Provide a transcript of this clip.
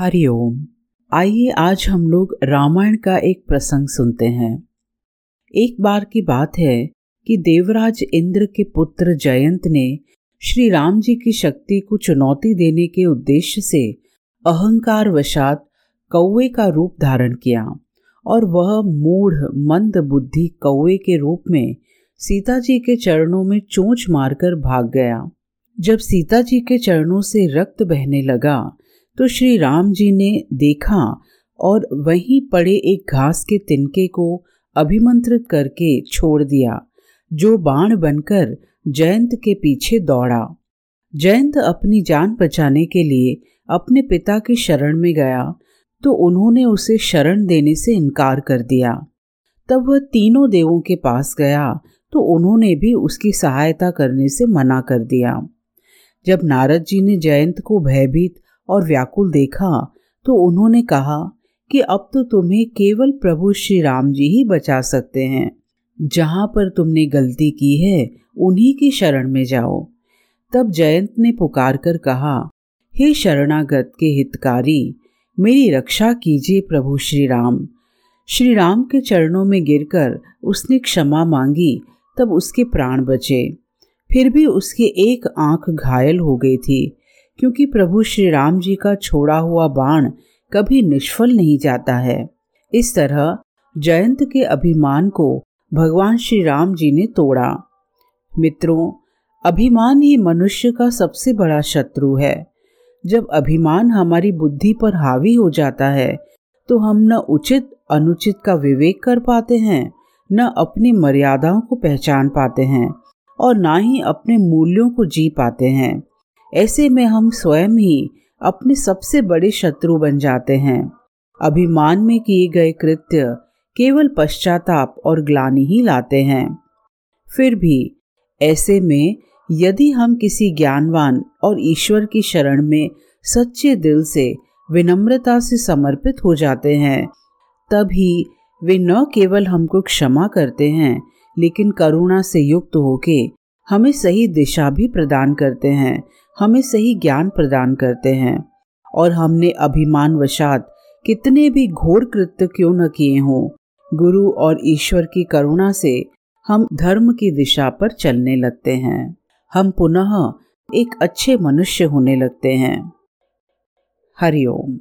हरिओम आइए आज हम लोग रामायण का एक प्रसंग सुनते हैं। एक बार की बात है कि देवराज इंद्र के पुत्र जयंत ने श्री राम जी की शक्ति को चुनौती देने के उद्देश्य से अहंकार वशात कौवे का रूप धारण किया और वह मूढ़, मंद बुद्धि कौवे के रूप में सीता जी के चरणों में चोंच मारकर भाग गया। जब सीता जी के चरणों से रक्त बहने लगा तो श्री राम जी ने देखा और वहीं पड़े एक घास के तिनके को अभिमंत्रित करके छोड़ दिया, जो बाण बनकर जयंत के पीछे दौड़ा। जयंत अपनी जान बचाने के लिए अपने पिता की शरण में गया तो उन्होंने उसे शरण देने से इनकार कर दिया। तब वह तीनों देवों के पास गया तो उन्होंने भी उसकी सहायता करने से मना कर दिया। जब नारद जी ने जयंत को भयभीत और व्याकुल देखा तो उन्होंने कहा कि अब तो तुम्हें केवल प्रभु श्री राम जी ही बचा सकते हैं। जहाँ पर तुमने गलती की है, उन्हीं की शरण में जाओ। तब जयंत ने पुकार कर कहा, हे शरणागत के हितकारी, मेरी रक्षा कीजिए प्रभु श्री राम श्री राम के चरणों में गिरकर उसने क्षमा मांगी, तब उसके प्राण बचे। फिर भी उसकी एक आँख घायल हो गई थी। क्योंकि प्रभु श्री राम जी का छोड़ा हुआ बाण कभी निष्फल नहीं जाता है। इस तरह जयंत के अभिमान को भगवान श्री राम जी ने तोड़ा। मित्रों, अभिमान ही मनुष्य का सबसे बड़ा शत्रु है। जब अभिमान हमारी बुद्धि पर हावी हो जाता है तो हम न उचित अनुचित का विवेक कर पाते हैं, न अपनी मर्यादाओं को पहचान पाते हैं और ना ही अपने मूल्यों को जी पाते हैं। ऐसे में हम स्वयं ही अपने सबसे बड़े शत्रु बन जाते हैं। अभिमान में किए गए कृत्य केवल पश्चाताप और ग्लानि ही लाते हैं। फिर भी, ऐसे में यदि हम किसी ज्ञानवान और ईश्वर की शरण में सच्चे दिल से विनम्रता से समर्पित हो जाते हैं, तभी वे न केवल हमको क्षमा करते हैं, लेकिन करुणा से युक्त होके हमें सही दिशा भी प्रदान करते हैं, हमें सही ज्ञान प्रदान करते हैं। और हमने अभिमान वशात कितने भी घोर कृत्य क्यों न किए हों, गुरु और ईश्वर की करुणा से हम धर्म की दिशा पर चलने लगते हैं। हम पुनः एक अच्छे मनुष्य होने लगते हैं। हरिओम